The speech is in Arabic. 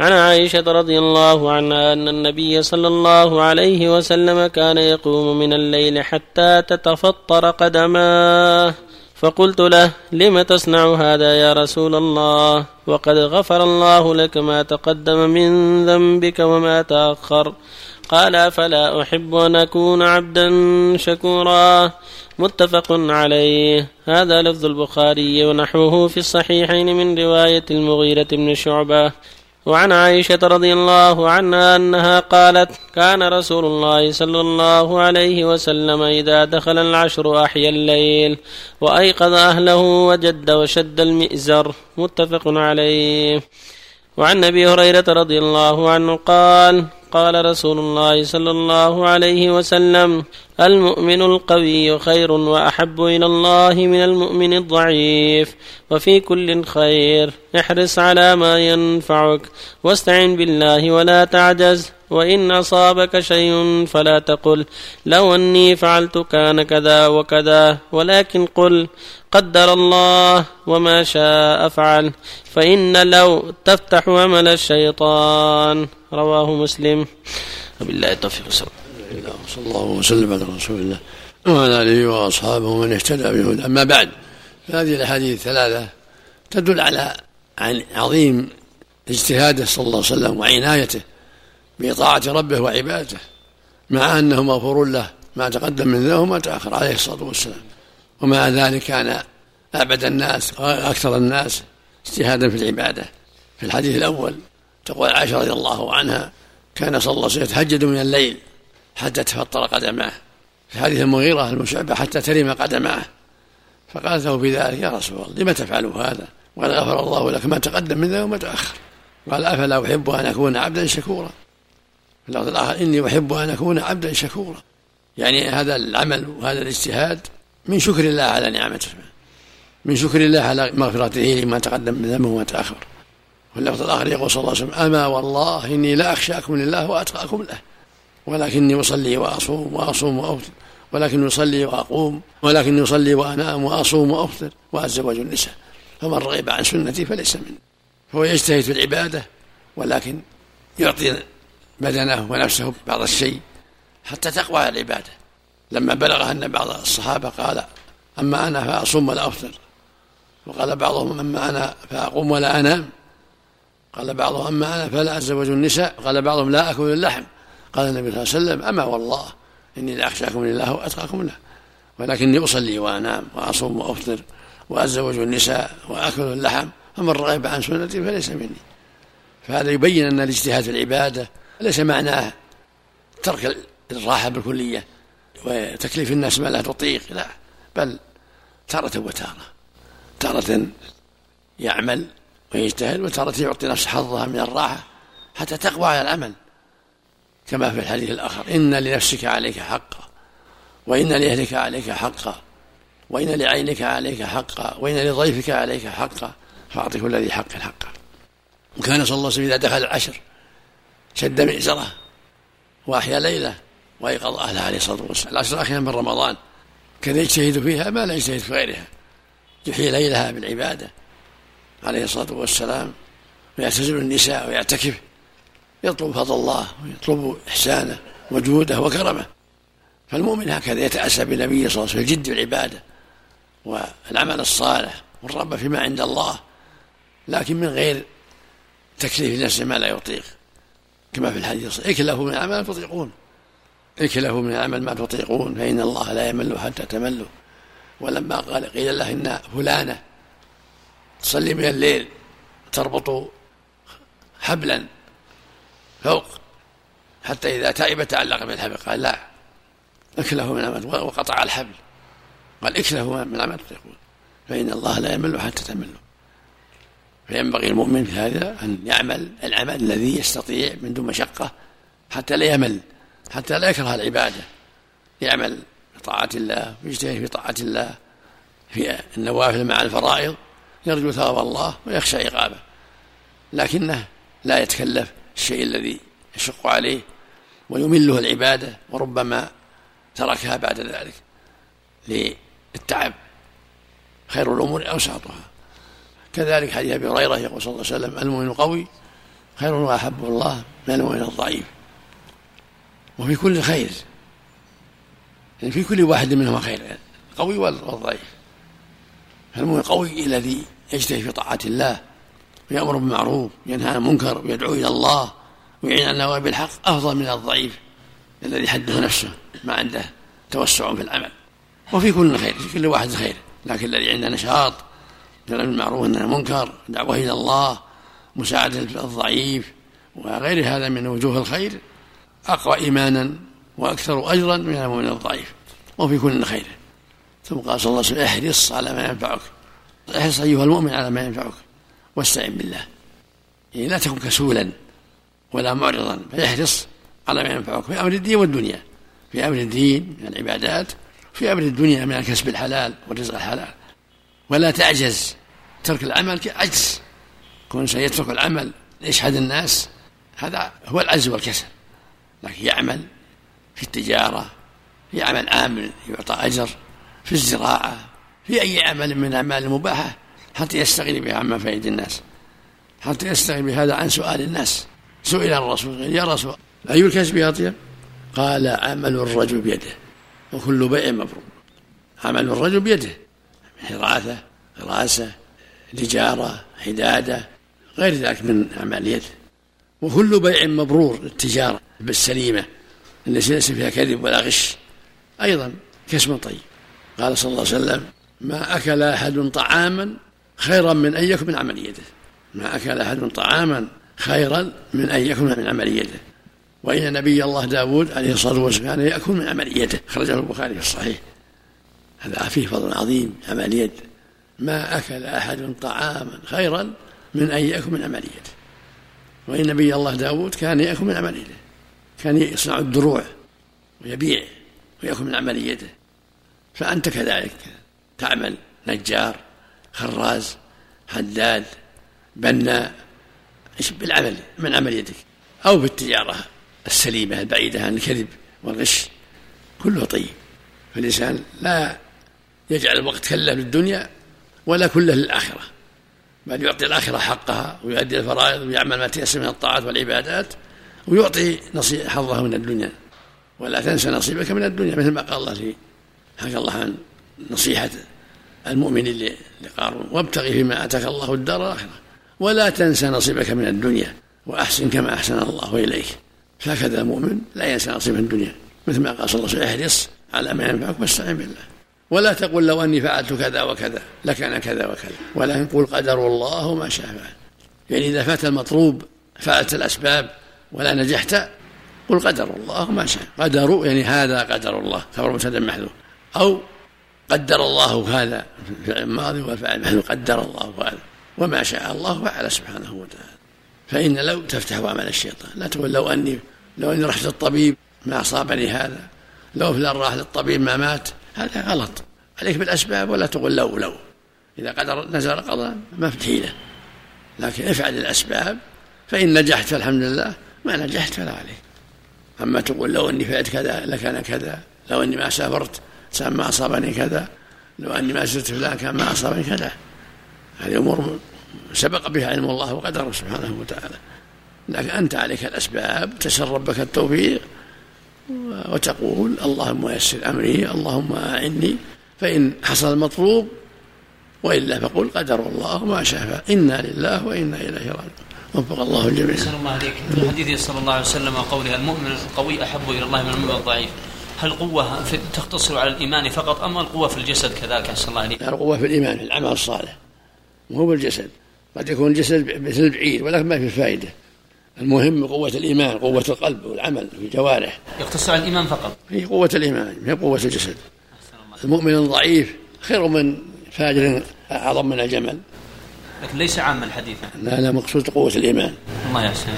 عن عائشة رضي الله عنها أن النبي صلى الله عليه وسلم كان يقوم من الليل حتى تتفطر قدماه. فقلت له لم تصنع هذا يا رسول الله؟ وقد غفر الله لك ما تقدم من ذنبك وما تأخر. قال فلا أحب أن أكون عبدا شكورا؟ متفق عليه. هذا لفظ البخاري ونحوه في الصحيحين من رواية المغيرة بن شعبة. وعن عائشة رضي الله عنها أنها قالت كان رسول الله صلى الله عليه وسلم إذا دخل العشر أحيا الليل وأيقظ أهله وجد وشد المئزر متفق عليه. وعن أبي هريرة رضي الله عنه قال قال رسول الله صلى الله عليه وسلم المؤمن القوي خير وأحب إلى الله من المؤمن الضعيف وفي كل خير احرص على ما ينفعك واستعن بالله ولا تعجز. وإن أصابك شيء فلا تقل لو أني فعلت كان كذا وكذا ولكن قل قدر الله وما شاء فعل فإن لو تفتح عمل الشيطان. رواه مسلم. وبالله التوفيق صلى الله وسلم على رسول الله وعلى آله وأصحابه ومن اهتدى بهدى أما بعد فهذه الأحاديث الثلاثة تدل على عن عظيم اجتهاده صلى الله عليه وسلم وعنايته بطاعة ربه وعبادته مع أنه مغفور له ما تقدم من ذنبه وما تأخر عليه الصلاة والسلام. ومع ذلك كان أعبد الناس وأكثر الناس اجتهادا في العبادة. في الحديث الأول تقول عائشة رضي الله عنها كان صلى الله عليه وسلم يتهجد من الليل حتى تفطر قدماه. في حديث المغيرة المشعبة حتى ترم قدماه. فقالت له في ذلك يا رسول الله لم تفعل هذا؟ وقد غفر الله لك ما تقدم من ذنبه وما تأخر. قال أفلا أحب أن أكون عبدا شكورا؟ في اللفظ الآخر إني أحب أن أكون عبدا شكورا. يعني هذا العمل وهذا الاجتهاد من شكر الله على نعمته من شكر الله على مغفرته لما تقدم من ذنبه وما تأخر. واللفظ الآخر يقول صلى الله عليه وسلم أما والله إني لا أخشاكم لله وأتقاكم له ولكني أصلي وأصوم وأصوم وأفطر ولكني أصلي وأقوم ولكني أصلي وأنام وأصوم وأفطر وأتزوج النساء فمن رغب عن سنتي فليس مني. فهو يجتهد في العبادة ولكن يعطي بدنه ونفسه بعض الشيء حتى تقوى العبادة. لما بلغ أن بعض الصحابة قال أما أنا فأصوم ولا أفطر. وقال بعضهم أما أنا فأقوم ولا أنام. قال بعضهم أما أنا فلا أتزوج النساء. قال بعضهم لا أكل اللحم. قال النبي صلى الله عليه وسلم أما والله إني لأخشاكم لله وأتقاكم له ولكني أصلي وأنام وأصوم وأفطر وأتزوج النساء وأكل اللحم. فمن رغب عن سنتي فليس مني. فهذا يبين أن الاجتهاد في العبادة ليس معناه ترك الراحة بالكلية وتكليف الناس ما لا تطيق لا. بل تارة وتارة. تارة يعمل ويجتهد وتارة يعطي نفسه حظها من الراحة حتى تقوى على العمل. كما في الحديث الآخر إن لنفسك عليك حقا وإن لأهلك عليك حقا وإن لعينك عليك حقا وإن لضيفك عليك حقا فأعطي كل ذي حق حقا. وكان صلى الله عليه وسلم إذا دخل العشر شد مئزرة وأحيا ليلة وأيقظ أهلها عليه الصلاة والسلام. العشر الأخيرة من رمضان. كان يجتهد فيها ما لا يجتهد في غيرها. يحيي ليلها بالعبادة عليه الصلاة والسلام ويعتزل النساء ويعتكف يطلب فضل الله ويطلب إحسانه وجوده وكرمه. فالمؤمن هكذا يتأسى بالنبي صلى الله عليه وسلم الجد والعبادة والعمل الصالح والرغبة فيما عند الله لكن من غير تكليف نفسه ما لا يطيق. كما في الحديث اكلفوا من ما تطيقون. اكلفوا من العمل ما تطيقون فإن الله لا يمل حتى تملوا ولما قال قيل له إن فلانة تصلي من الليل تربط حبلا فوق حتى إذا تعب تعلق بالحبل قال لا اكله من العمل وقطع الحبل. قال اكله من العمل تطيقون فإن الله لا يمل حتى تملوا فينبغي المؤمن في هذا أن يعمل العمل الذي يستطيع من دون مشقة حتى لا يمل حتى لا يكره العبادة. يعمل بطاعة الله ويجتهد في طاعة الله في النوافل مع الفرائض يرجو ثواب الله ويخشى عقابه. لكنه لا يتكلف الشيء الذي يشق عليه ويمله العبادة وربما تركها بعد ذلك للتعب. خير الأمور أوساطها. كذلك حديث أبي هريرة يقول صلى الله عليه وسلم المؤمن قوي خير وأحب الله من المؤمن الضعيف. وفي كل خير. يعني في كل واحد منهما خير القوي والضعيف. فالمؤمن القوي الذي يجتهد في طاعة الله ويأمر بالمعروف وينهى عن المنكر ويدعو إلى الله ويعين على نوائب الحق أفضل من الضعيف الذي حده نفسه ما عنده توسع في العمل. وفي كل خير في كل واحد خير لكن الذي عنده نشاط يأمر بالمعروف والنهي عن المنكر دعوة إلى الله مساعدة الضعيف وغير هذا من وجوه الخير أقوى إيمانا وأكثر أجرا من المؤمن الضعيف وفي كل خير. ثم قال صلى الله عليه وسلم احرص على ما ينفعك. احرص أيها المؤمن على ما ينفعك واستعن بالله. يعني لا تكن كسولا ولا معرضا فاحرص على ما ينفعك في أمر الدين والدنيا في أمر الدين من العبادات في أمر الدنيا من الكسب الحلال والرزق الحلال. ولا تعجز. ترك العمل كعجز. كون سيترك العمل ليشهد الناس. هذا هو العجز والكسل. لكن يعمل في التجارة في عمل عامل يعطى أجر. في الزراعة في أي عمل من الأعمال المباحة. حتى يستغني بها عما فائد الناس؟ حتى يستغني بهذا عن سؤال الناس؟ سئل الرسول يا رسول أي الكسب أطيب؟ قال عمل الرجل بيده. وكل بيع مبرور. عمل الرجل بيده. حراثة غراسة تجارة حدادة غير ذلك من أعمال يده وكل بيع مبرور التجارة بالسليمة التي ليس فيها كذب ولا غش. أيضا كسب طيب. قال صلى الله عليه وسلم ما أكل أحد طعاما خيرا من أن يكون من عمل يده ما أكل أحد طعاما خيرا من أن يكون من عمل يده وإن نبي الله داود عليه الصلاة والسلام يأكل من عمل يده خرجه البخاري في الصحيح. هذا فيه فضل عظيم عمل يد. ما أكل أحد طعاما خيرا من أن يأكل من عمل يده وإن نبي الله داود كان يأكل من عمل يده. كان يصنع الدروع ويبيع ويأكل من عمل يده. فأنت كذلك تعمل نجار خراز حداد بناء بالعمل من عمل يدك. أو بالتجارة السليمة البعيدة عن الكذب والغش. كله طيب. فالإنسان لا يجعل الوقت كله للدنيا ولا كله للآخرة. بل يعطي الآخرة حقها ويؤدي الفرائض ويعمل ما تيسر من الطاعات والعبادات ويعطي نصيب حظه من الدنيا. ولا تنسى نصيبك من الدنيا مثل ما قال الله لي حكى الله عن نصيحة المؤمن لقارون وابتغي فيما آتاك الله الدار الآخرة. ولا تنسى نصيبك من الدنيا وأحسن كما أحسن الله إليك. فهكذا المؤمن لا ينسى نصيبه من الدنيا مثل ما قال صلى الله عليه وسلم أحرص على ما ينفعك واستعن بالله. ولا تقل لو أني فعلت كذا وكذا لكان كذا وكذا. ولكن قل قدر الله ما شاء فعل. يعني إذا فات المطلوب فعلت الأسباب ولا نجحت قل قدر الله ما شاء. قدر يعني هذا قدر الله خبر مبتدا محذوف أو قدر الله هذا في الماضي والفعل محذوف قدر الله هذا. وما شاء الله فعل سبحانه وتعالى. فإن لو تفتح عمل الشيطان لا تقول لو أني لو أني رحت للطبيب ما أصابني هذا. لو فلان راح للطبيب ما مات هذا غلط. عليك بالأسباب ولا تقول لو لو. إذا قدر نزل قضاء ما في حيلة لكن افعل الأسباب فإن نجحت فالحمد لله ما نجحت فلا عليك. أما تقول لو أني فعلت كذا لكان كذا لو أني ما سافرت ما أصابني كذا لو أني ما زرت فلان كان ما أصابني كذا. هذه أمور سبق بها علم الله وقدره سبحانه وتعالى. لكن أنت عليك الأسباب تسر ربك التوفيق وتقول اللهم يسر أمري اللهم أعني فإن حصل المطلوب وإلا فقل قدر الله ما شاء إنا لله وإنا إليه راجعون وفق الله الجميع. أحسن الله عليك في الحديث صلى الله عليه وسلم قولها المؤمن القوي أحب إلى الله من المؤمن الضعيف. هل القوة تقتصر على الإيمان فقط أم القوة في الجسد كذلك أحسن الله عليك؟ القوة في الإيمان في العمل الصالح مو بالجسد قد يكون الجسد مثل البعير ولكن ما في فائدة المهم قوة الإيمان قوة القلب والعمل في الجوارح يقتصر على الإيمان فقط. هي قوة الإيمان هي قوة الجسد. المؤمن الضعيف خير من فاجر أعظم من الجمل. لكن ليس عاما الحديث لا لا مقصود قوة الإيمان. الله يحسن